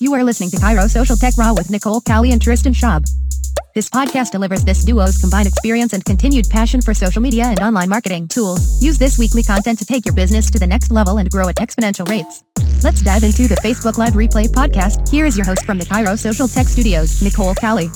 You are listening to Chiro Social Tech Raw with Nicole Cowley and Tristan Schaub. This podcast delivers this duo's combined experience and continued passion for social media and online marketing tools. Use this weekly content to take your business to the next level and grow at exponential rates. Let's dive into the Facebook Live Replay podcast. Here is your host from the Chiro Social Tech Studios, Nicole Cowley.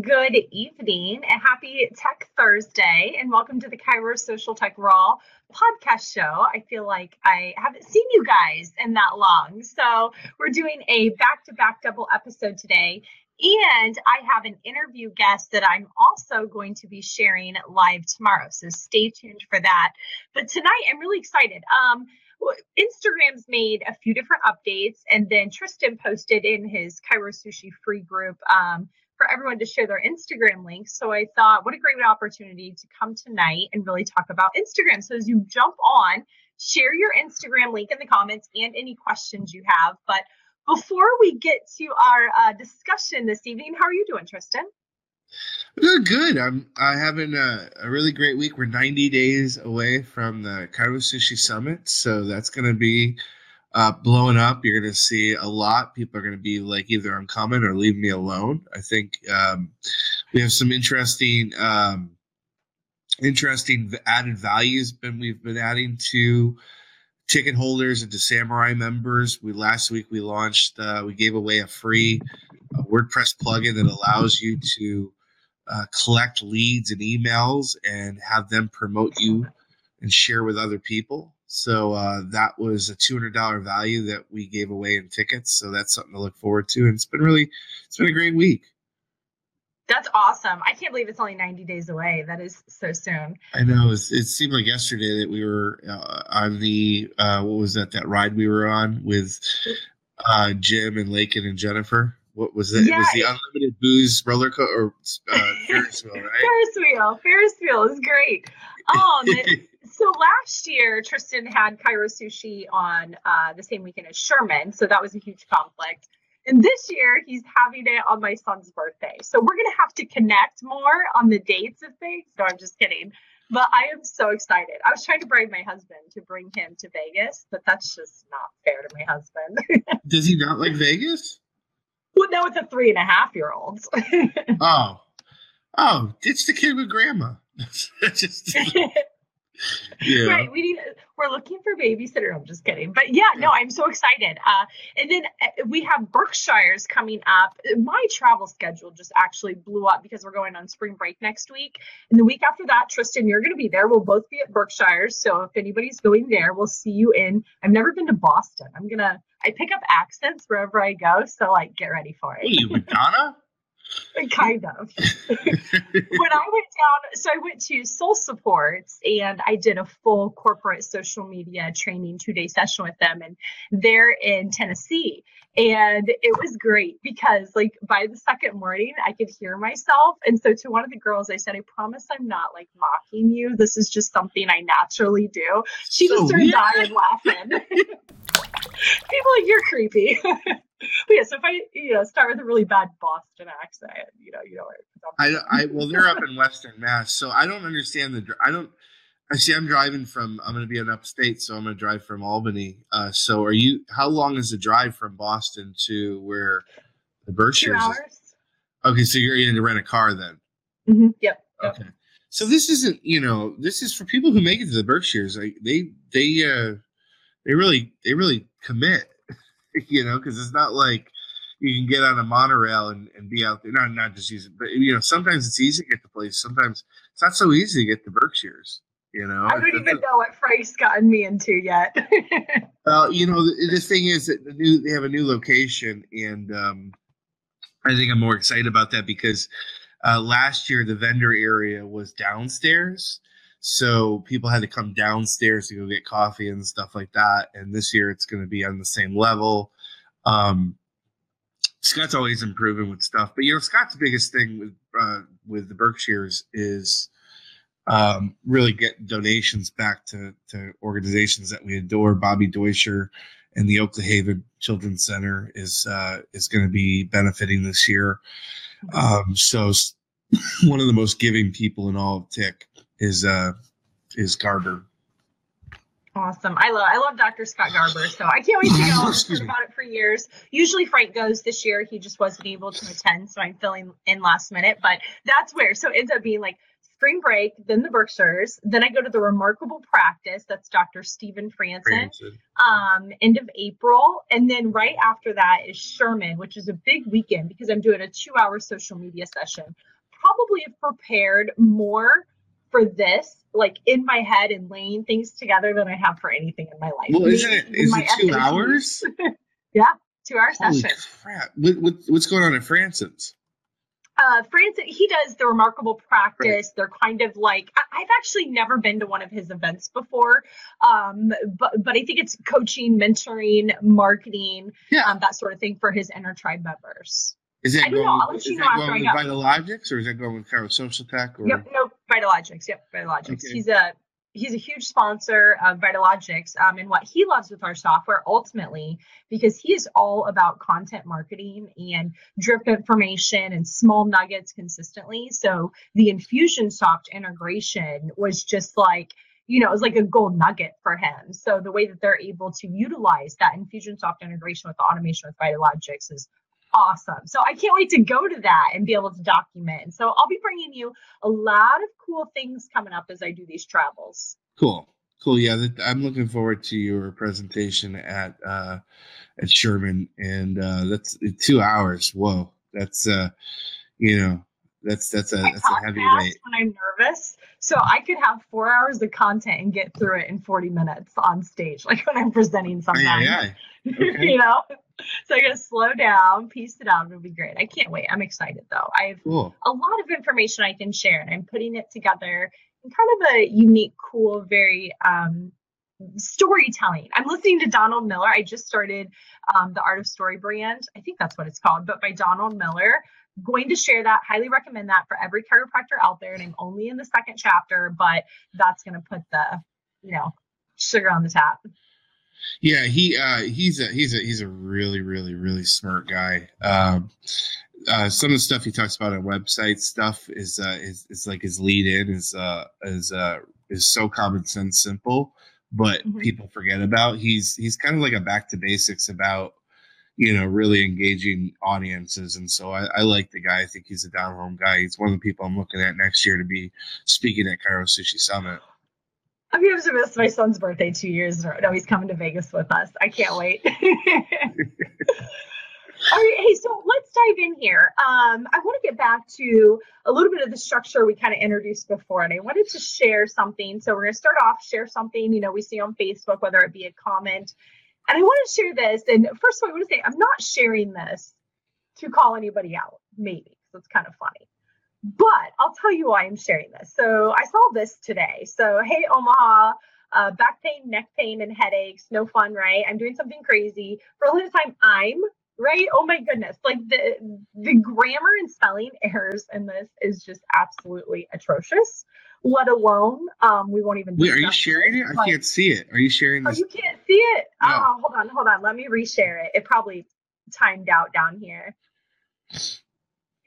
Good evening, and happy Tech Thursday, and welcome to the Chiro Social Tech Raw podcast show. I feel like I haven't seen you guys in that long. So, we're doing a back to back double episode today. And I have an interview guest that I'm also going to be sharing live tomorrow. So stay tuned for that. But tonight I'm really excited. Um, Instagram's made a few different updates, and then Tristan posted in his Chiro Sushi free group um, for everyone to share their Instagram links. So I thought, what a great opportunity to come tonight and really talk about Instagram. So as you jump on, share your Instagram link in the comments and any questions you have. But before we get to our uh, discussion this evening, how are you doing, Tristan? Good, good. I'm I having a, a really great week. We're 90 days away from the Chiro Sushi Summit, so that's going to be uh, blowing up. You're going to see a lot. People are going to be like, either I'm coming or leave me alone. I think um, we have some interesting, um, interesting added values. Been we've been adding to ticket holders and to Samurai members. We last week we launched. Uh, we gave away a free uh, WordPress plugin that allows you to uh, collect leads and emails and have them promote you and share with other people. So uh, that was a two hundred dollar value that we gave away in tickets. So that's something to look forward to, and it's been really, it's been a great week. That's awesome. I can't believe it's only 90 days away. That is so soon. I know. It, it seemed like yesterday that we were uh, on the, uh, what was that, that ride we were on with uh, Jim and Lakin and Jennifer? What was it? Yeah, it was the unlimited booze roller coaster or uh, Ferris wheel, right? Ferris wheel. Ferris wheel is great. Um, so last year, Tristan had Chiro Sushi on uh, the same weekend as Sherman. So that was a huge conflict. And this year, he's having it on my son's birthday. So we're going to have to connect more on the dates of things. No, I'm just kidding. But I am so excited. I was trying to bribe my husband to bring him to Vegas, but that's just not fair to my husband. Does he not like Vegas? Well, no, it's a three and a half year old. oh. Oh, it's the kid with grandma. just yeah. Right. We need. We're looking for babysitter. I'm just kidding, but yeah, no, I'm so excited. Uh, and then uh, we have Berkshire's coming up. My travel schedule just actually blew up because we're going on spring break next week, and the week after that, Tristan, you're going to be there. We'll both be at Berkshire's. So if anybody's going there, we'll see you in. I've never been to Boston. I'm gonna. I pick up accents wherever I go, so like get ready for it. Hey, Madonna. kind of. when I went down, so I went to Soul Supports and I did a full corporate social media training two day session with them, and they're in Tennessee. And it was great because, like, by the second morning, I could hear myself. And so, to one of the girls, I said, I promise I'm not like mocking you. This is just something I naturally do. She so just started dying laughing. People like, you're creepy. But yeah, so if I you know start with a really bad Boston accent, you know, you know, I, I well, they're up in Western Mass, so I don't understand the. I don't. I see. I'm driving from. I'm going to be in upstate, so I'm going to drive from Albany. Uh, so, are you? How long is the drive from Boston to where the Berkshires? Two hours. Is? Okay, so you're going to rent a car then. Mm-hmm. Yep. Okay. Yep. So this isn't, you know, this is for people who make it to the Berkshires. Like they, they, uh, they really, they really commit you know, because it's not like you can get on a monorail and, and be out there. Not not just use it, but you know, sometimes it's easy to get to place. Sometimes it's not so easy to get to Berkshires. You know, I don't even know what Frank's gotten me into yet. well, you know, the, the, thing is that the new they have a new location, and um, I think I'm more excited about that because uh, last year the vendor area was downstairs, so people had to come downstairs to go get coffee and stuff like that. And this year it's going to be on the same level. Um, Scott's always improving with stuff, but you know Scott's biggest thing with uh, with the Berkshires is um, really get donations back to, to organizations that we adore. Bobby Deutscher and the Oklahoma Children's Center is uh, is going to be benefiting this year. Um, so one of the most giving people in all of Tick is uh is Garber. Awesome. I love I love Dr. Scott Garber, so I can't wait to go. I've heard about it for years. Usually Frank goes this year. He just wasn't able to attend, so I'm filling in last minute. But that's where. So it ends up being like spring break, then the Berkshires, then I go to the Remarkable Practice. That's Dr. Stephen Franson. Um, end of April, and then right after that is Sherman, which is a big weekend because I'm doing a two-hour social media session. Probably have prepared more for this, like in my head and laying things together than I have for anything in my life. Well, is it is it two hours? yeah, two hour Holy session. crap! What, what, what's going on at Franson's? Uh, Francis, he does the remarkable practice. Right. They're kind of like I, have actually never been to one of his events before, um, but but I think it's coaching, mentoring, marketing, yeah. um, that sort of thing for his inner tribe members. Is it going, know, is it going with Vitalogics or is that going with Tech? Or? Yep, no, Vitalogics. Yep, Vitalogics. Okay. He's a he's a huge sponsor of Vitalogics. Um, and what he loves with our software ultimately, because he is all about content marketing and drip information and small nuggets consistently. So the Infusionsoft integration was just like you know, it was like a gold nugget for him. So the way that they're able to utilize that Infusionsoft integration with the automation with Vitalogics is awesome. So I can't wait to go to that and be able to document. So I'll be bringing you a lot of cool things coming up as I do these travels. Cool. Cool. Yeah, I'm looking forward to your presentation at uh, at Sherman, and uh, that's two hours. Whoa, that's uh, you know, that's that's a that's a heavy weight. When I'm nervous, so I could have four hours of content and get through it in 40 minutes on stage, like when I'm presenting something. Yeah, yeah. Okay. you know, so I gotta slow down, piece it out. It'll be great. I can't wait. I'm excited though. I have cool. a lot of information I can share, and I'm putting it together in kind of a unique, cool, very um, storytelling. I'm listening to Donald Miller. I just started um, the Art of Story brand. I think that's what it's called, but by Donald Miller. Going to share that. Highly recommend that for every chiropractor out there. And I'm only in the second chapter, but that's going to put the, you know, sugar on the top. Yeah, he uh, he's a he's a he's a really really really smart guy. Um, uh, some of the stuff he talks about on website stuff is uh, is, is like his lead in is uh, is uh, is so common sense simple, but mm-hmm. people forget about. He's he's kind of like a back to basics about you know really engaging audiences, and so I, I like the guy. I think he's a down home guy. He's one of the people I'm looking at next year to be speaking at Chiro Sushi Summit. I'm going to miss my son's birthday two years in. No, he's coming to Vegas with us. I can't wait. All right, hey, so let's dive in here. Um, I want to get back to a little bit of the structure we kind of introduced before, and I wanted to share something. So we're going to start off, share something, you know, we see on Facebook, whether it be a comment. And I want to share this. And first of all, I want to say I'm not sharing this to call anybody out, maybe. So it's kind of funny. But I'll tell you why I'm sharing this. So I saw this today. So, hey, Omaha, uh, back pain, neck pain, and headaches. No fun, right? I'm doing something crazy. For a little time, I'm right. Oh my goodness. Like the the grammar and spelling errors in this is just absolutely atrocious. Let alone, um, we won't even. Wait, are you sharing it? I can't see it. Are you sharing oh, this? Oh, you can't see it. No. Oh, hold on, hold on. Let me reshare it. It probably timed out down here.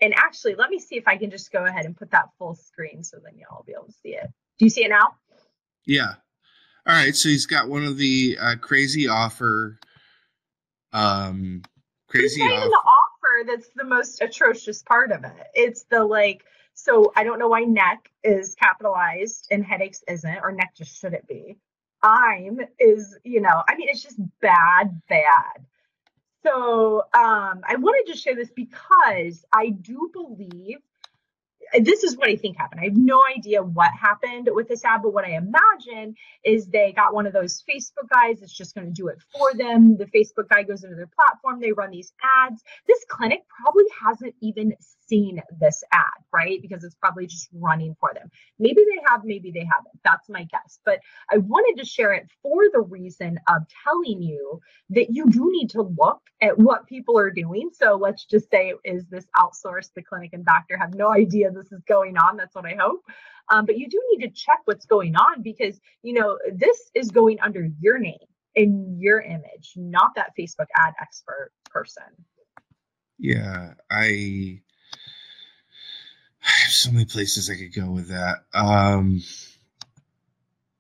And actually, let me see if I can just go ahead and put that full screen so then y'all will be able to see it. Do you see it now? Yeah. All right. So he's got one of the uh, crazy offer. Um, crazy it's offer. the offer that's the most atrocious part of it. It's the like. So I don't know why neck is capitalized and headaches isn't, or neck just shouldn't be. I'm is you know. I mean, it's just bad, bad. So um, I wanted to share this because I do believe this is what I think happened. I have no idea what happened with this ad, but what I imagine is they got one of those Facebook guys that's just going to do it for them. The Facebook guy goes into their platform, they run these ads. This clinic probably hasn't even seen this ad, right? Because it's probably just running for them. Maybe they have, maybe they haven't. That's my guess. But I wanted to share it for the reason of telling you that you do need to look at what people are doing. So let's just say, is this outsourced? The clinic and doctor have no idea this is going on. That's what I hope. Um, but you do need to check what's going on because, you know, this is going under your name in your image, not that Facebook ad expert person. Yeah, I I have so many places I could go with that. Um,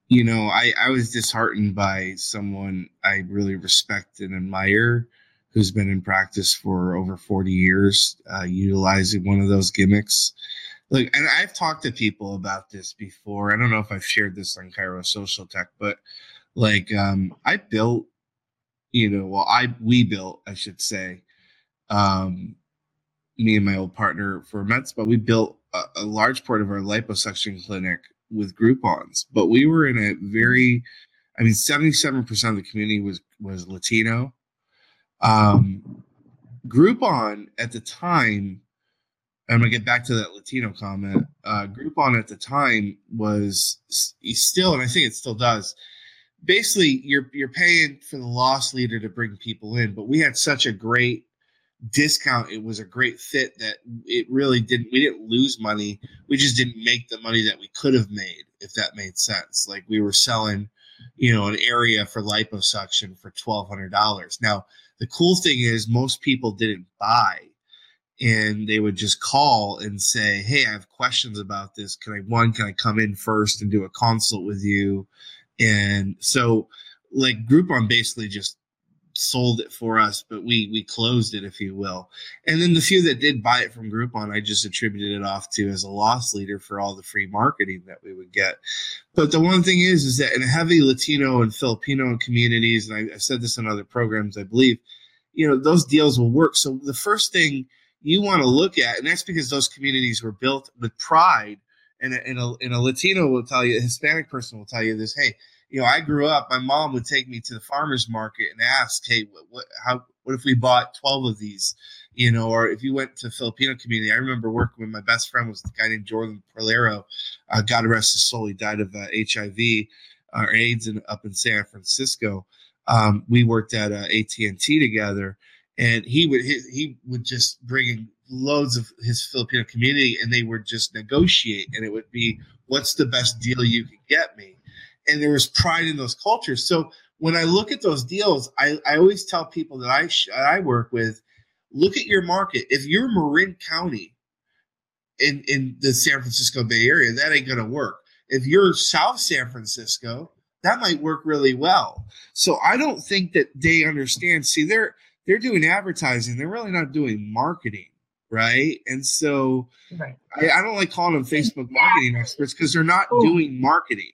you know, I, I was disheartened by someone I really respect and admire who's been in practice for over 40 years, uh, utilizing one of those gimmicks. Like, and I've talked to people about this before. I don't know if I've shared this on Chiro Social Tech, but like, um, I built, you know, well, I, we built, I should say, um, me and my old partner for Mets, but we built a, a large part of our liposuction clinic with Groupons, but we were in a very, I mean, seventy-seven percent of the community was was Latino. Um, Groupon at the time, I'm gonna get back to that Latino comment. Uh, Groupon at the time was still, and I think it still does. Basically, you're you're paying for the loss leader to bring people in, but we had such a great discount it was a great fit that it really didn't we didn't lose money we just didn't make the money that we could have made if that made sense like we were selling you know an area for liposuction for $1200 now the cool thing is most people didn't buy and they would just call and say hey i have questions about this. Can i one can i come in first and do a consult with you? And so like groupon basically just sold it for us, but we we closed it, if you will. And then the few that did buy it from Groupon, I just attributed it off to as a loss leader for all the free marketing that we would get. But the one thing is, is that in heavy Latino and Filipino communities, and I, I said this in other programs, I believe, you know, those deals will work. So the first thing you want to look at, and that's because those communities were built with pride. And a, and a, and a Latino will tell you, a Hispanic person will tell you this, hey, you know, I grew up. My mom would take me to the farmers market and ask, "Hey, what, what, how, what if we bought twelve of these?" You know, or if you went to Filipino community. I remember working with my best friend was a guy named Jordan Perlero. Uh, God rest his soul. He died of uh, HIV uh, or AIDS in, up in San Francisco. Um, we worked at uh, AT and T together, and he would he, he would just bring in loads of his Filipino community, and they would just negotiate, and it would be, "What's the best deal you can get me?" And there was pride in those cultures. So when I look at those deals, I, I always tell people that I sh- I work with, look at your market. If you're Marin County in in the San Francisco Bay Area, that ain't gonna work. If you're South San Francisco, that might work really well. So I don't think that they understand. See, they're they're doing advertising. They're really not doing marketing, right? And so right. I, I, don't like calling them Facebook marketing experts because they're not Ooh. doing marketing.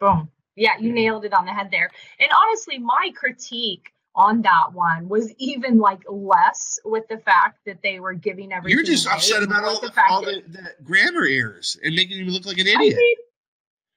Boom. Yeah, you nailed it on the head there. And honestly, my critique on that one was even like less with the fact that they were giving everything. You're just upset about all the, all the, the, grammar errors and making you look like an idiot. I mean,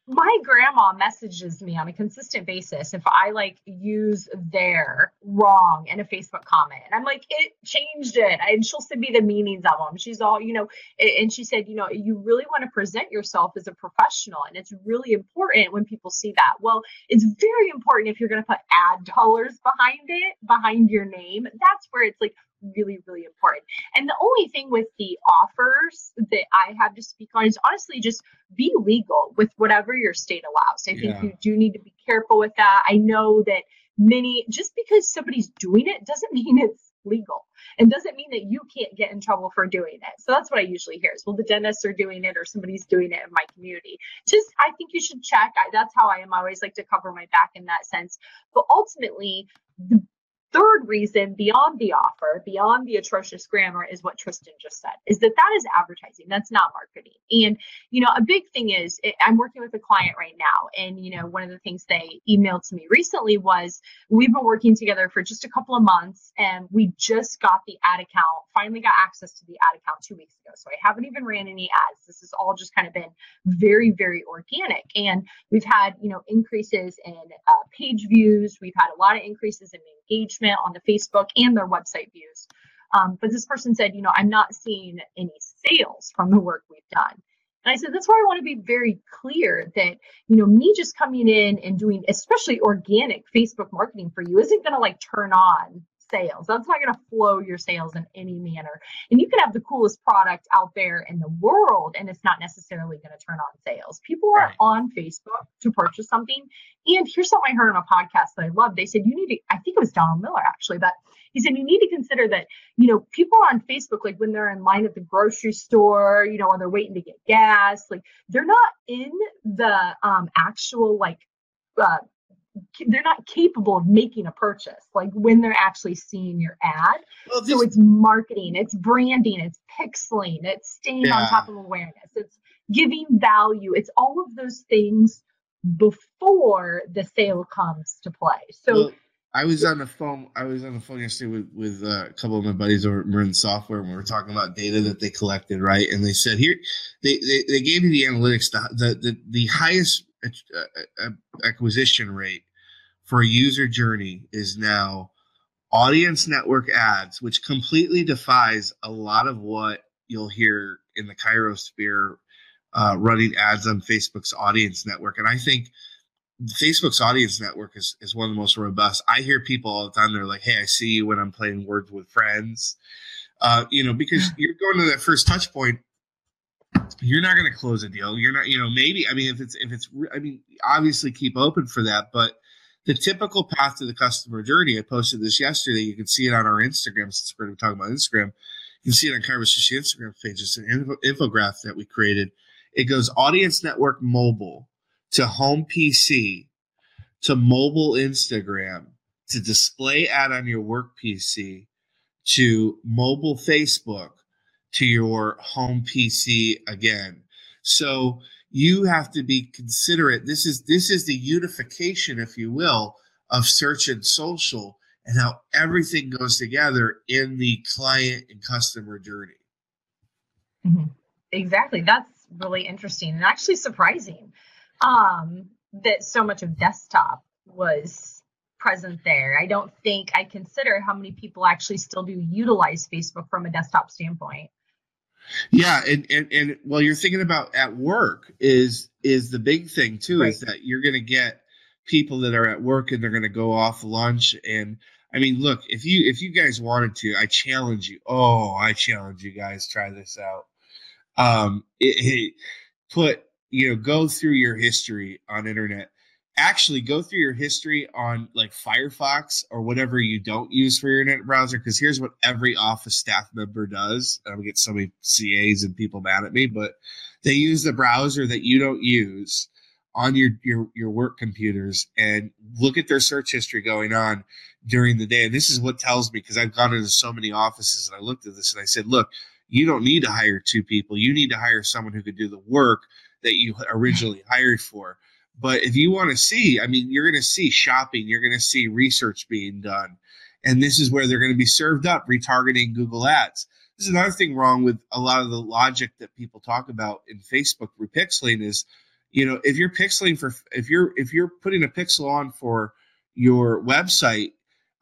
my grandma messages me on a consistent basis if I like use their wrong in a Facebook comment. And I'm like, it changed it. And she'll send me the meanings of them. She's all, you know, and she said, you know, you really want to present yourself as a professional. And it's really important when people see that. Well, it's very important if you're going to put ad dollars behind it, behind your name. That's where it's like, really, really important. And the only thing with the offers that I have to speak on is honestly just be legal with whatever your state allows. I think yeah. you do need to be careful with that. I know that many, just because somebody's doing it doesn't mean it's legal and doesn't mean that you can't get in trouble for doing it. So that's what I usually hear is, well, the dentists are doing it or somebody's doing it in my community. Just, I think you should check. I, that's how I am. I always like to cover my back in that sense. But ultimately, the third reason beyond the offer, beyond the atrocious grammar, is what Tristan just said is that that is advertising. That's not marketing. And, you know, a big thing is eh, I'm working with a client right now. And, you know, one of the things they emailed to me recently was we've been working together for just a couple of months and we just got the ad account, finally got access to the ad account two weeks ago. So I haven't even ran any ads. This has all just kind of been very, very organic. And we've had, you know, increases in uh, page views. We've had a lot of increases in engagement on the Facebook and their website views. Um, but this person said, you know, I'm not seeing any sales from the work we've done. And I said, that's why I want to be very clear that, you know, me just coming in and doing, especially organic Facebook marketing for you, isn't going to like turn on sales. That's not going to flow your sales in any manner. And you can have the coolest product out there in the world, and it's not necessarily going to turn on sales. People are right. on Facebook to purchase something. And here's something I heard on a podcast that I love. They said, you need to, I think it was Donald Miller actually, but he said, you need to consider that, you know, people on Facebook, like when they're in line at the grocery store, you know, when they're waiting to get gas, like they're not in the um, actual like uh, they're not capable of making a purchase like when they're actually seeing your ad well, this, so it's marketing it's branding it's pixeling it's staying yeah. on top of awareness it's giving value it's all of those things before the sale comes to play so well, I was on the phone. I was on the phone yesterday with, with uh, a couple of my buddies over at Marin Software, and we were talking about data that they collected, right? And they said here, they they, they gave me the analytics. The the the, the highest uh, uh, acquisition rate for a user journey is now audience network ads, which completely defies a lot of what you'll hear in the Chiro sphere uh, running ads on Facebook's audience network. And I think Facebook's audience network is, is one of the most robust. I hear people all the time, they're like, hey, I see you when I'm playing words with friends. Uh, you know, because you're going to that first touch point you're not going to close a deal. You're not, you know, maybe. I mean, if it's if it's, I mean, obviously keep open for that, but the typical path to the customer journey. I posted this yesterday. You can see it on our Instagram since we're talking about Instagram. You can see it on Sushi Instagram page. It's an info, infographic that we created. It goes audience network mobile to home PC to mobile Instagram to display ad on your work PC to mobile Facebook to your home PC again. So you have to be considerate. This is this is the unification, if you will, of search and social and how everything goes together in the client and customer journey. Mm-hmm. Exactly. That's really interesting and actually surprising um, that so much of desktop was present there. I don't think I consider how many people actually still do utilize Facebook from a desktop standpoint. Yeah, and, and and well, you're thinking about at work is is the big thing too right. is that you're going to get people that are at work and they're going to go off lunch and I mean, look, if you if you guys wanted to, I challenge you. Oh, I challenge you guys try this out. Um, it, it, put you know go through your history on internet actually go through your history on like Firefox or whatever you don't use for your internet browser. Because here's what every office staff member does. I'm gonna get so many CAs and people mad at me, but they use the browser that you don't use on your your your work computers and look at their search history going on during the day. And this is what tells me because I've gone into so many offices and I looked at this and I said, look, you don't need to hire two people. You need to hire someone who could do the work that you originally hired for. But if you want to see, I mean, you're going to see shopping, you're going to see research being done. And this is where they're going to be served up, retargeting Google Ads. This is another thing wrong with a lot of the logic that people talk about in Facebook repixeling is, you know, if you're pixeling for if you're if you're putting a pixel on for your website,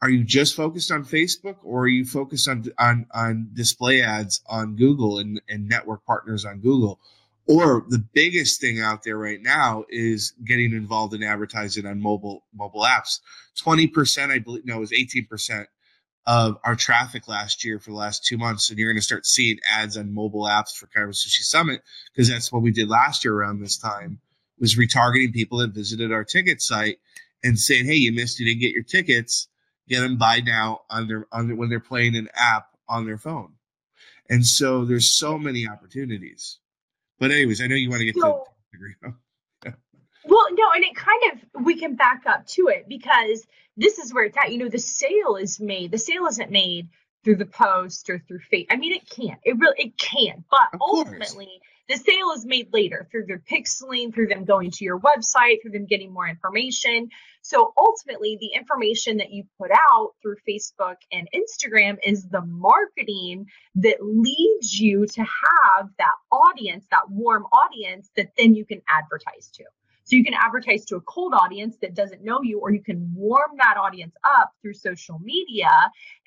are you just focused on Facebook or are you focused on on on display ads on Google and, and network partners on Google? Or the biggest thing out there right now is getting involved in advertising on mobile mobile apps. 20% i believe no it was 18% of our traffic last year for the last two months and you're going to start seeing ads on mobile apps for Chiro Sushi Summit because that's what we did last year around this time was retargeting people that visited our ticket site and saying hey you missed you didn't get your tickets. Get them buy now on their on their, when they're playing an app on their phone. And so there's so many opportunities but anyways, I know you want to get so, to degree. well, no, and it kind of we can back up to it because this is where it's at. You know, the sale is made. The sale isn't made through the post or through fate. I mean, it can't. It really it can't. But ultimately. The sale is made later through their pixeling, through them going to your website, through them getting more information. So ultimately, the information that you put out through Facebook and Instagram is the marketing that leads you to have that audience, that warm audience that then you can advertise to. So you can advertise to a cold audience that doesn't know you, or you can warm that audience up through social media.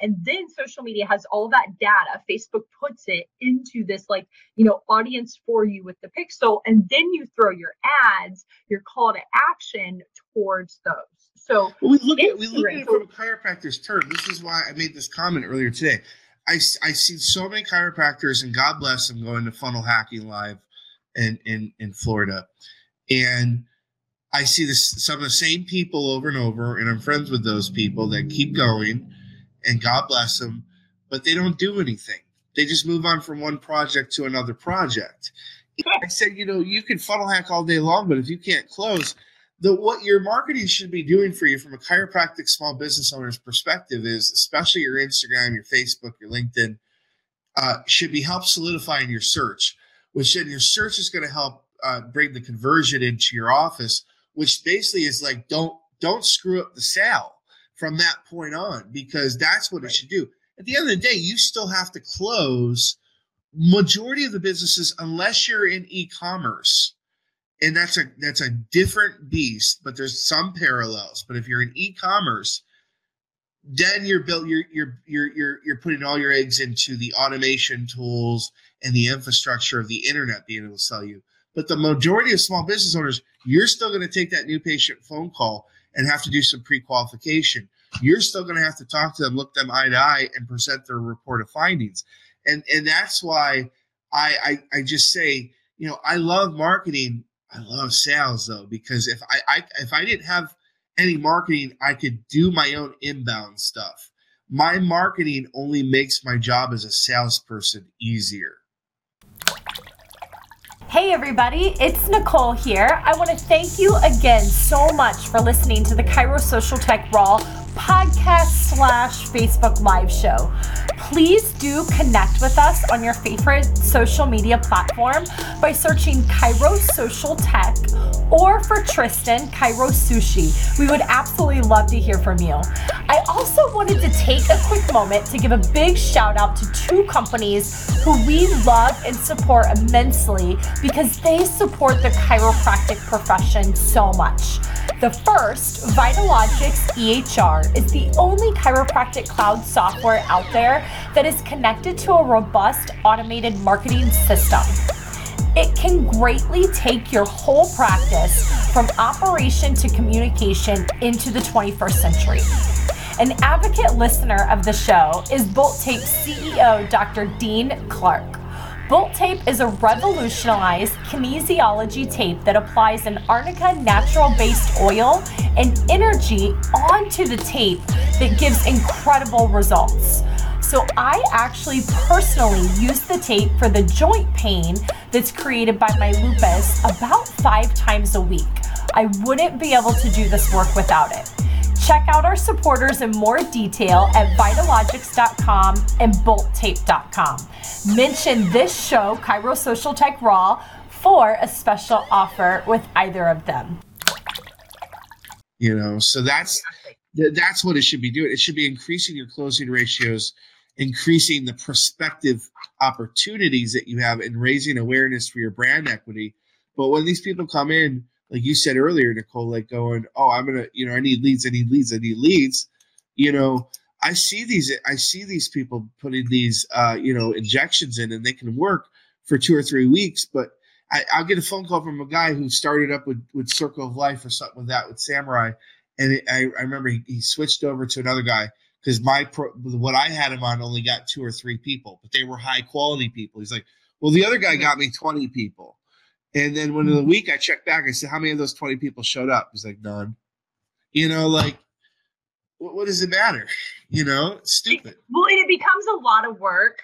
And then social media has all that data. Facebook puts it into this, like, you know, audience for you with the pixel. And then you throw your ads, your call to action towards those. So well, we look at we look at it from a chiropractor's term. This is why I made this comment earlier today. I, I see so many chiropractors, and God bless them, going to funnel hacking live in in in Florida, and I see this some of the same people over and over, and I'm friends with those people that keep going, and God bless them, but they don't do anything. They just move on from one project to another project. I said, you know, you can funnel hack all day long, but if you can't close, the what your marketing should be doing for you from a chiropractic small business owner's perspective is, especially your Instagram, your Facebook, your LinkedIn, uh, should be help solidifying your search. Which then your search is going to help uh, bring the conversion into your office, which basically is like don't don't screw up the sale from that point on because that's what it should do. At the end of the day, you still have to close majority of the businesses unless you're in e-commerce. And that's a that's a different beast but there's some parallels. But if you're in e-commerce then you're built you're you're you're you're, you're putting all your eggs into the automation tools and the infrastructure of the internet being able to sell you but the majority of small business owners you're still going to take that new patient phone call and have to do some pre-qualification you're still going to have to talk to them look them eye to eye and present their report of findings and and that's why I, I I just say you know I love marketing. I love sales though because if I, I if I didn't have any marketing, I could do my own inbound stuff. My marketing only makes my job as a salesperson easier. Hey, everybody, it's Nicole here. I want to thank you again so much for listening to the Chiro Social Tech Raw podcast slash Facebook live show please do connect with us on your favorite social media platform by searching Chiro Social Tech or for Tristan, Chiro Sushi. We would absolutely love to hear from you. I also wanted to take a quick moment to give a big shout out to two companies who we love and support immensely because they support the chiropractic profession so much. The first, Vitalogics EHR, is the only chiropractic cloud software out there that is connected to a robust automated marketing system. It can greatly take your whole practice from operation to communication into the 21st century. An advocate listener of the show is Bolt Tape CEO Dr. Dean Clark. Bolt tape is a revolutionized kinesiology tape that applies an arnica natural based oil and energy onto the tape that gives incredible results. So, I actually personally use the tape for the joint pain that's created by my lupus about five times a week. I wouldn't be able to do this work without it. Check out our supporters in more detail at Vitalogics.com and BoltTape.com. Mention this show, Chiro Social Tech Raw, for a special offer with either of them. You know, so that's that's what it should be doing. It should be increasing your closing ratios, increasing the prospective opportunities that you have, and raising awareness for your brand equity. But when these people come in like you said earlier, Nicole, like going, oh, I'm gonna, you know, I need leads, I need leads, I need leads. You know, I see these, I see these people putting these, uh, you know, injections in, and they can work for two or three weeks. But I, I'll get a phone call from a guy who started up with with Circle of Life or something with that with Samurai, and it, I, I remember he, he switched over to another guy because my pro, what I had him on only got two or three people, but they were high quality people. He's like, well, the other guy got me twenty people. And then when in the mm-hmm. week I checked back, I said, How many of those 20 people showed up? He's like, None. You know, like, what, what does it matter? You know, stupid. Well, it becomes a lot of work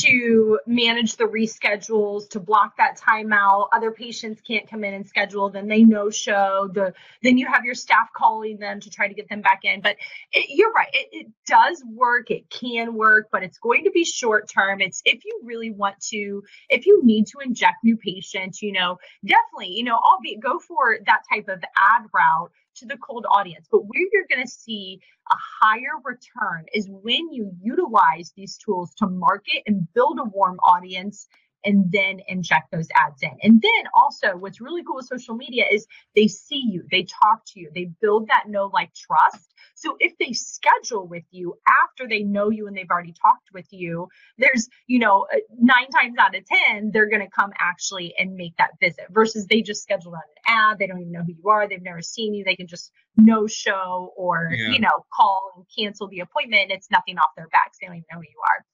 to manage the reschedules, to block that time out. Other patients can't come in and schedule, then they no show. The then you have your staff calling them to try to get them back in. But it, you're right, it, it does work. It can work, but it's going to be short term. It's if you really want to, if you need to inject new patients, you know, definitely, you know, albeit go for that type of ad route to the cold audience. But where you're going to see a higher return is when you utilize these tools to market and build a warm audience and then inject those ads in. And then also, what's really cool with social media is they see you, they talk to you, they build that know like trust. So if they schedule with you after they know you and they've already talked with you, there's, you know, uh, nine times out of 10, they're going to come actually and make that visit versus they just scheduled on an ad. They don't even know who you are. They've never seen you. They can just no show or, yeah. you know, call and cancel the appointment. It's nothing off their backs. They don't even know who you are.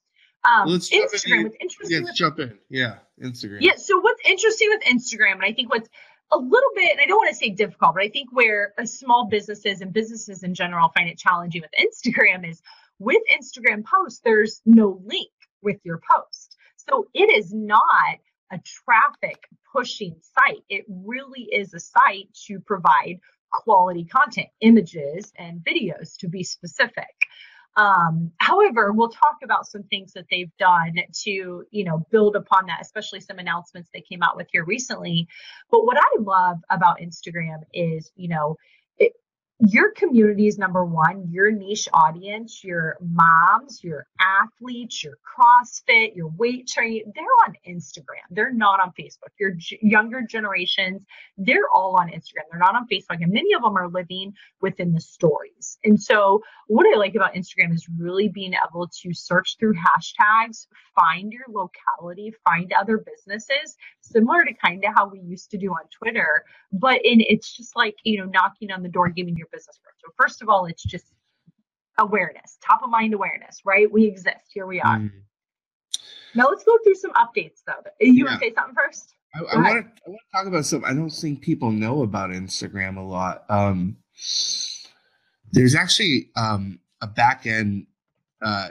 Um, Let's Instagram. What's interesting? Yeah, with, jump in. Yeah, Instagram. Yeah. So what's interesting with Instagram, and I think what's a little bit, and I don't want to say difficult, but I think where small businesses and businesses in general find it challenging with Instagram is with Instagram posts, there's no link with your post. So it is not a traffic pushing site. It really is a site to provide quality content, images and videos to be specific. Um, however, we'll talk about some things that they've done to, you know, build upon that, especially some announcements they came out with here recently. But what I love about Instagram is, you know, your community is number one, your niche audience, your moms, your athletes, your CrossFit, your weight training, they're on Instagram. They're not on Facebook. Your g- younger generations, they're all on Instagram. They're not on Facebook. And many of them are living within the stories. And so, what I like about Instagram is really being able to search through hashtags, find your locality, find other businesses, similar to kind of how we used to do on Twitter. But in it's just like, you know, knocking on the door, giving your business growth. So first of all, it's just awareness, top of mind awareness, right? We exist. Here we are. Mm. Now let's go through some updates though. You yeah. want to say something first? I, I want to I want to talk about something I don't think people know about Instagram a lot. Um, there's actually um, a back end uh,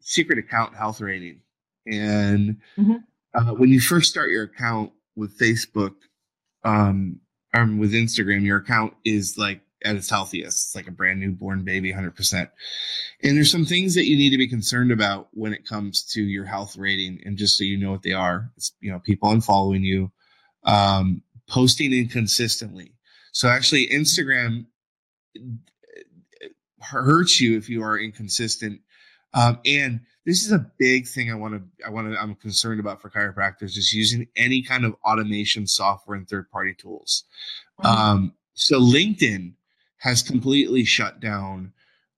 secret account health rating, and mm-hmm. uh, when you first start your account with Facebook, um, or with Instagram, your account is like at its healthiest. It's like a brand new born baby, 100%. And there's some things that you need to be concerned about when it comes to your health rating. And just so you know what they are, it's, you know, people unfollowing you, um, posting inconsistently. So actually, Instagram uh, hurts you if you are inconsistent. Um, and this is a big thing I want to, I want to, I'm concerned about for chiropractors is using any kind of automation software and third party tools. Mm-hmm. Um, so LinkedIn has completely shut down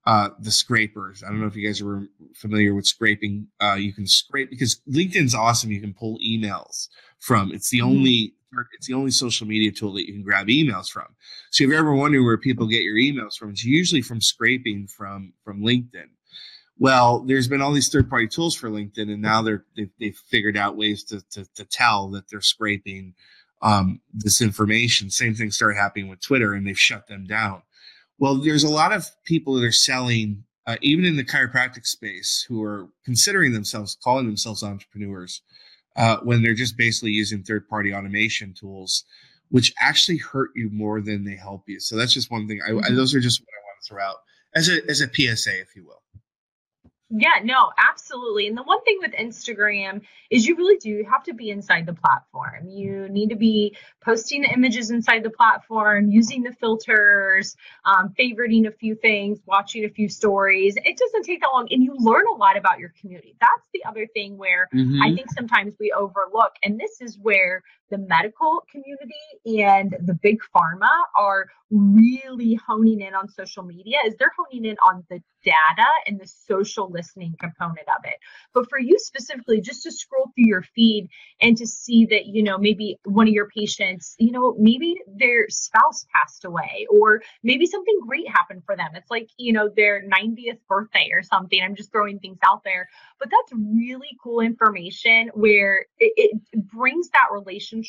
uh, the scrapers. I don't know if you guys are familiar with scraping. Uh, you can scrape because LinkedIn's awesome. You can pull emails from. It's the mm-hmm. only it's the only social media tool that you can grab emails from. So if you're ever wondering where people get your emails from, it's usually from scraping from from LinkedIn. Well, there's been all these third party tools for LinkedIn, and now they're they've, they've figured out ways to, to, to tell that they're scraping um, this information. Same thing started happening with Twitter, and they've shut them down. Well, there's a lot of people that are selling, uh, even in the chiropractic space, who are considering themselves, calling themselves entrepreneurs, uh, when they're just basically using third party automation tools, which actually hurt you more than they help you. So that's just one thing. I, mm-hmm. I, those are just what I want to throw out as a, as a PSA, if you will. Yeah, no, absolutely. And the one thing with Instagram is you really do have to be inside the platform. You need to be posting the images inside the platform, using the filters, um, favoriting a few things, watching a few stories. It doesn't take that long, and you learn a lot about your community. That's the other thing where mm-hmm. I think sometimes we overlook, and this is where the medical community and the big pharma are really honing in on social media is they're honing in on the data and the social listening component of it. But for you specifically just to scroll through your feed and to see that you know maybe one of your patients you know maybe their spouse passed away or maybe something great happened for them. It's like you know their 90th birthday or something. I'm just throwing things out there. But that's really cool information where it, it brings that relationship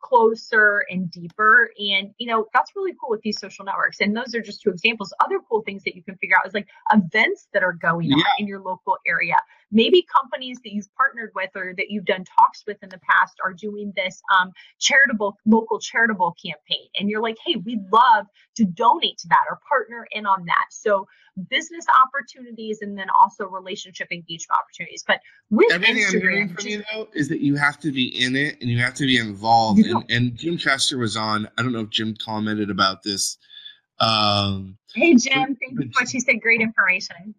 closer and deeper. And, you know, that's really cool with these social networks. And those are just two examples. Other cool things that you can figure out is like events that are going yeah. on in your local area. Maybe companies that you've partnered with or that you've done talks with in the past are doing this um, charitable, local charitable campaign. And you're like, hey, we'd love to donate to that or partner in on that. So business opportunities and then also relationship engagement opportunities. But with everything Instagram, I'm hearing from you though is that you have to be in it and you have to be involved. And, and, Jim Chester was on. I don't know if Jim commented about this Um, hey Jim, thank you for what you said. Great information.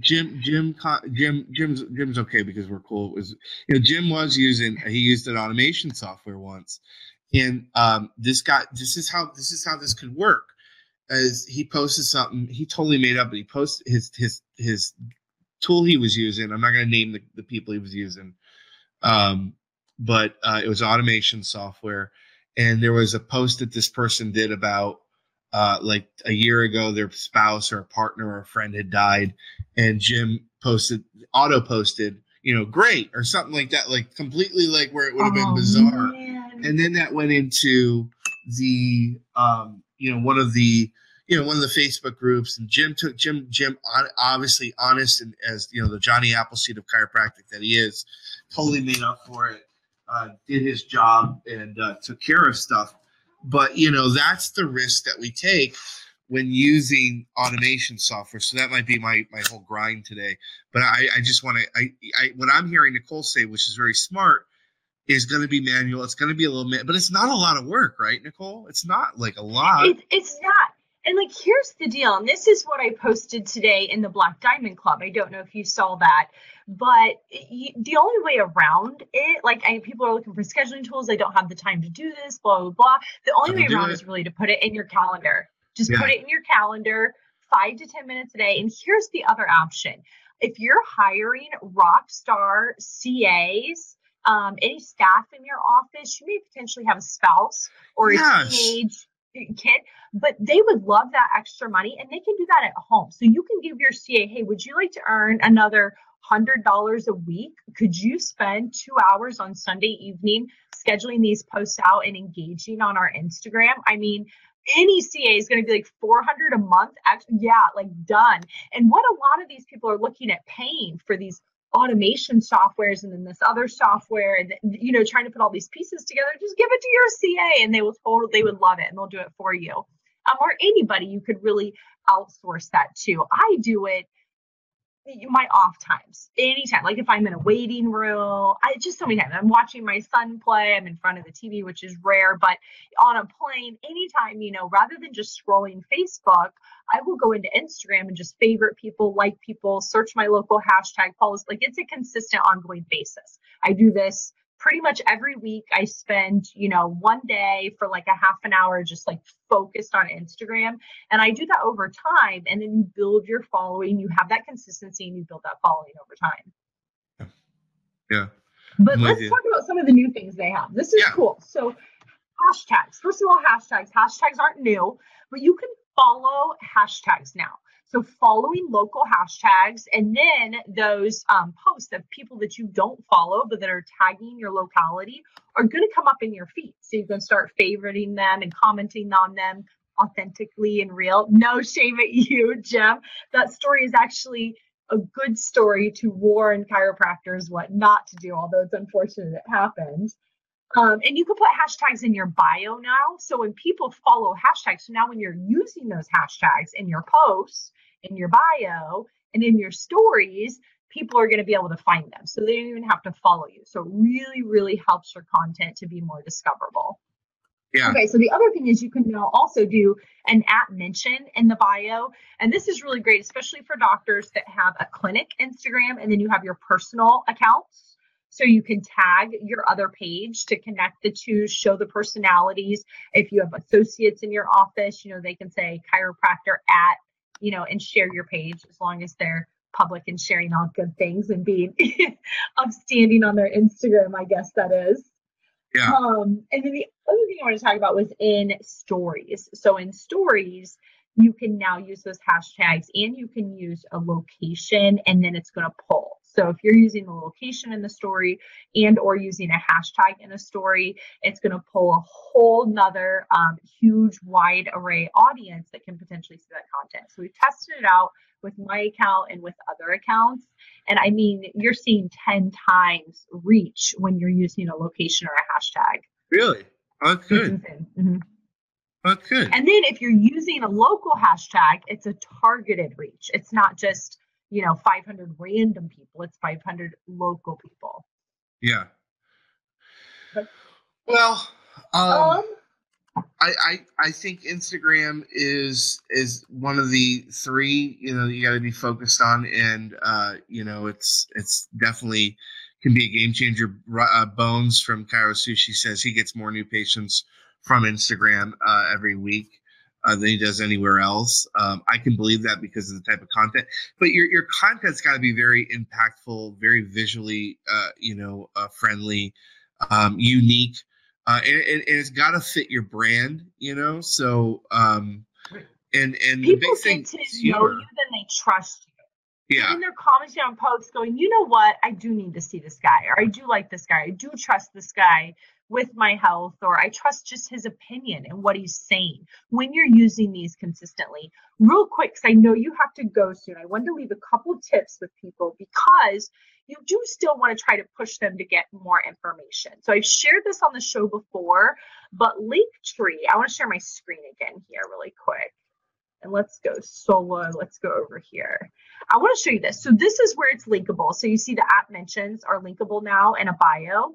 Jim, Jim, Jim, Jim's Jim's okay because we're cool. It was you know Jim was using he used an automation software once, and um, this guy this is how this is how this could work. As he posted something, he totally made up. But he posted his his his tool he was using. I'm not going to name the, the people he was using, um, but uh, it was automation software. And there was a post that this person did about uh, like a year ago, their spouse or a partner or a friend had died, and Jim posted, auto posted, you know, great or something like that, like completely like where it would have been Oh, bizarre. man. And then that went into the, um, you know, one of the, you know, one of the Facebook groups, and Jim took Jim Jim on, obviously honest and as you know the Johnny Appleseed of chiropractic that he is, totally made up for it, uh, did his job and uh, took care of stuff but you know that's the risk that we take when using automation software. So that might be my my whole grind today. But i i just want to I, I what i'm hearing nicole say which is very smart is going to be manual. It's going to be a little bit but it's not a lot of work right nicole? It's not like a lot. It, it's not. And like, here's the deal. And this is what I posted today in the Black Diamond Club. I don't know if you saw that, but the only way around it, like, I, people are looking for scheduling tools. They don't have the time to do this, blah, blah, blah. The only way around it. is really to put it in your calendar. Just Yeah. put it in your calendar, five to 10 minutes a day. And here's the other option if you're hiring rock star CAs, um, any staff in your office, you may potentially have a spouse or a Yes. teenage kid, but they would love that extra money and they can do that at home. So you can give your CA, hey, would you like to earn another hundred dollars a week? Could you spend two hours on Sunday evening scheduling these posts out and engaging on our Instagram? I mean, any CA is going to be like 400 a month. Actually, yeah, like done. And what a lot of these people are looking at paying for these automation softwares and then this other software and you know trying to put all these pieces together just give it to your ca and they will totally they would love it and they'll do it for you. Um, or anybody you could really outsource that to i do it my off times. Anytime like if i'm in a waiting room i just so many times. I'm watching my son play i'm in front of the tv which is rare but on a plane anytime you know rather than just scrolling facebook i will go into instagram and just favorite people like people search my local hashtag follows like it's a consistent ongoing basis. I do this pretty much every week i spend you know one day for like a half an hour just like focused on instagram and I do that over time. And then you build your following, you have that consistency, and you build that following over time. yeah But I'm let's talk about some of the new things they have. This is Yeah. cool. So, hashtags. First of all, hashtags. Hashtags aren't new, but you can follow hashtags now. So, following local hashtags and then those um, posts of people that you don't follow, but that are tagging your locality are going to come up in your feed. So, you can start favoriting them and commenting on them authentically and real. No shame at you, Jim. That story is actually a good story to warn chiropractors what not to do, although it's unfortunate it happened. Um, and you can put hashtags in your bio now. So when people follow hashtags, so now when you're using those hashtags in your posts, in your bio, and in your stories, people are going to be able to find them. So they don't even have to follow you. So it really, really helps your content to be more discoverable. yeah Okay, so the other thing is you can now also do an at mention in the bio. And this is really great, especially for doctors that have a clinic Instagram and then you have your personal accounts. So you can tag your other page to connect the two, show the personalities. If you have associates in your office, you know, they can say chiropractor at, you know, and share your page as long as they're public and sharing all good things and being upstanding on their Instagram, I guess that is. yeah Um, and then the other thing I want to talk about was in stories. So in stories, you can now use those hashtags and you can use a location and then it's going to pull. So if you're using the location in the story and or using a hashtag in a story, it's going to pull a whole nother um, huge wide array audience that can potentially see that content. So we tested it out with my account and with other accounts. And I mean, you're seeing 10 times reach when you're using a location or a hashtag. really That's good oh good And then if you're using a local hashtag, it's a targeted reach. It's not just, you know, 500 random people, it's 500 local people. yeah But- well um, Um, I, I I think Instagram is is one of the three you know you got to be focused on, and uh, you know it's it's definitely can be a game changer. Uh, Bones from Chiro Sushi says he gets more new patients from Instagram uh, every week uh, than he does anywhere else. Um, I can believe that because of the type of content. But your your content's got to be very impactful, very visually, uh, you know, uh, friendly, um, unique, uh, and, and, and, it's got to fit your brand. You know, so um, and and people the big get thing to know you, then they trust you. Yeah. And they're commenting on posts going, you know what? I do need to see this guy, or I do like this guy. I do trust this guy with my health or I trust just his opinion and what he's saying when you're using these consistently. Real quick, because I know you have to go soon, I wanted to leave a couple tips with people because you do still want to try to push them to get more information. So I've shared this on the show before, but Linktree, I want to share my screen again here really quick. And let's go solo. Let's go over here. I want to show you this. So this is where it's linkable. So you see the app mentions are linkable now in a bio.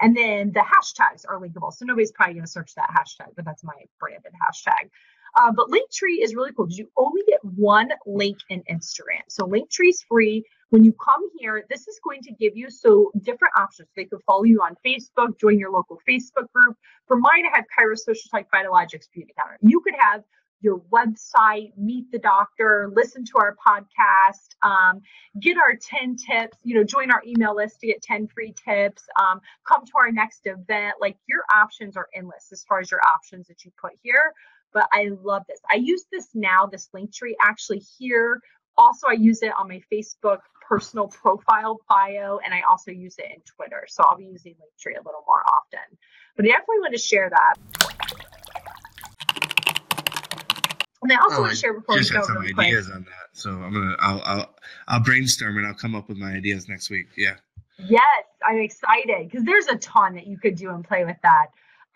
And then the hashtags are linkable. So nobody's probably going to search that hashtag, but that's my branded hashtag. Uh, but Linktree is really cool because you only get one link in Instagram. So Linktree is free. When you come here, this is going to give you so different options. They could follow you on Facebook, join your local Facebook group. For mine, I have Chiro Social Tech VitaLogics Beauty Counter. You could have your website, meet the doctor, listen to our podcast, um, get our 10 tips, you know, join our email list to get 10 free tips, um, come to our next event. Like your options are endless as far as your options that you put here. But I love this. I use this now, this Linktree actually here. Also, I use it on my Facebook personal profile bio, and I also use it in Twitter. So I'll be using Linktree a little more often. But I definitely want to share that. And I also oh, want to share before we go. Some ideas quick. on that, so I'm gonna I'll, I'll I'll brainstorm and I'll come up with my ideas next week. Yeah. Yes, I'm excited because there's a ton that you could do and play with that.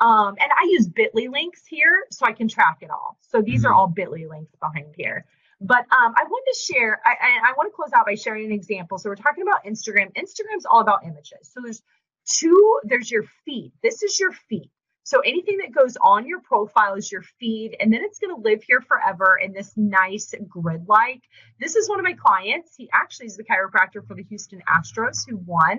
Um, and I use Bitly links here so I can track it all. So these mm-hmm. are all Bitly links behind here. But um, I wanted to share, I, I, I want to close out by sharing an example. So we're talking about Instagram. Instagram's all about images. So there's two, there's your feed. This is your feed. So anything that goes on your profile is your feed, and then it's going to live here forever in this nice grid like. This is one of my clients. He actually is the chiropractor for the Houston Astros who won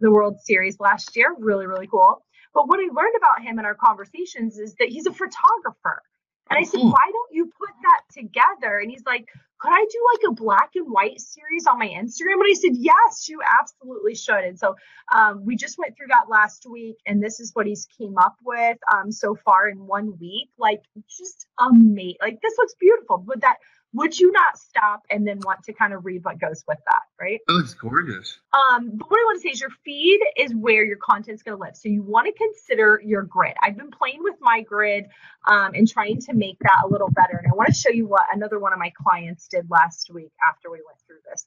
the World Series last year. Really, really cool. But what I learned about him in our conversations is that he's a photographer. And I said, mm-hmm. why don't you put that together? And he's like, could I do like a black and white series on my Instagram? And I said, yes, you absolutely should. And so um, we just went through that last week, and this is what he's came up with um, so far in one week. Like, just amazing. Like, this looks beautiful. Would that would you not stop and then want to kind of read what goes with that, right? That looks gorgeous. Um, but what I want to say is your feed is where your content's going to live. So you want to consider your grid. I've been playing with my grid um, and trying to make that a little better. And I want to show you what another one of my clients did last week after we went through this.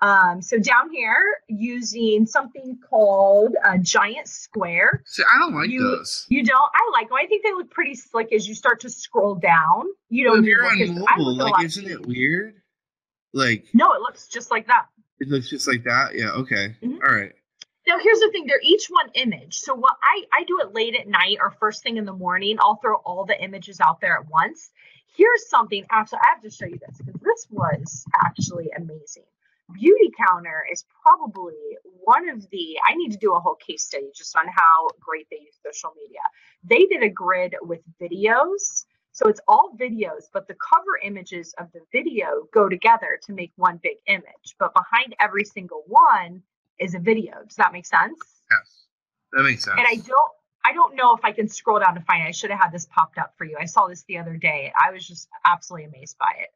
Um, so down here, using something called a giant square. See, I don't like you, those. You don't? I like them. I think they look pretty slick as you start to scroll down. You know, well, if you're on mobile, like, isn't it weird? Like, no, it looks just like that. It looks just like that. Yeah. Okay. Mm-hmm. All right. Now here's the thing: they're each one image. So what I I do it late at night or first thing in the morning. I'll throw all the images out there at once. Here's something. Actually, I have to show you this because this was actually amazing. Beauty Counter is probably one of the. I need to do a whole case study just on how great they use social media. They did a grid with videos so it's all videos, but the cover images of the video go together to make one big image. But behind every single one is a video. Does that make sense? Yes, that makes sense. And I don't, I don't know if I can scroll down to find it. I should have had this popped up for you. I saw this the other day. I was just absolutely amazed by it.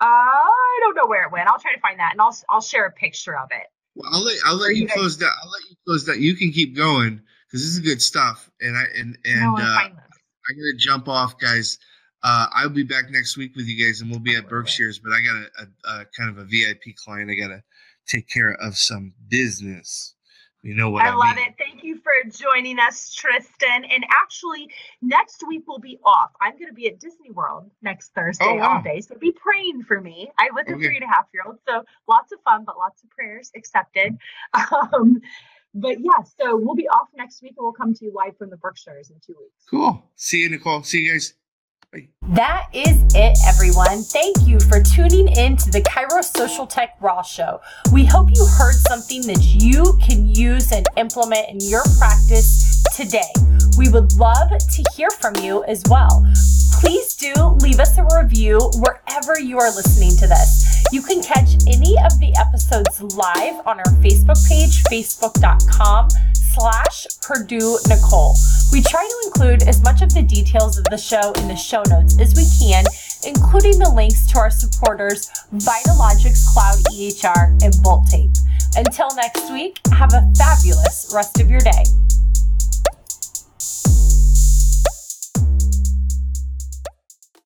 Uh, I don't know where it went. I'll try to find that, and I'll I'll share a picture of it. Well, I'll let I'll let you, you close that. I'll let you close that. You can keep going because this is good stuff. And I and and no, uh, I gotta jump off, guys. Uh, I'll be back next week with you guys, and we'll be at Berkshire's. But I got a, a, a, kind of a VIP client. I gotta take care of some business. You know what I, I love mean. it. Thank joining us, Tristan. And actually, next week we'll be off. I'm going to be at Disney World next Thursday oh, wow. all day. So be praying for me. I with a three and a half year old. So lots of fun, but lots of prayers accepted. Um, but yeah, so we'll be off next week and we'll come to you live from the Berkshires in two weeks. Cool. See you, Nicole. See you guys. That is it, everyone. Thank you for tuning in to the Chiro Social Tech Raw Show. We hope you heard something that you can use and implement in your practice today. We would love to hear from you as well. Please do leave us a review wherever you are listening to this. You can catch any of the episodes live on our Facebook page, facebook.com slash Purdue Nicole. We try to include as much of the details of the show in the show notes as we can, including the links to our supporters, VitaLogics Cloud EHR and Bolt Tape. Until next week, have a fabulous rest of your day.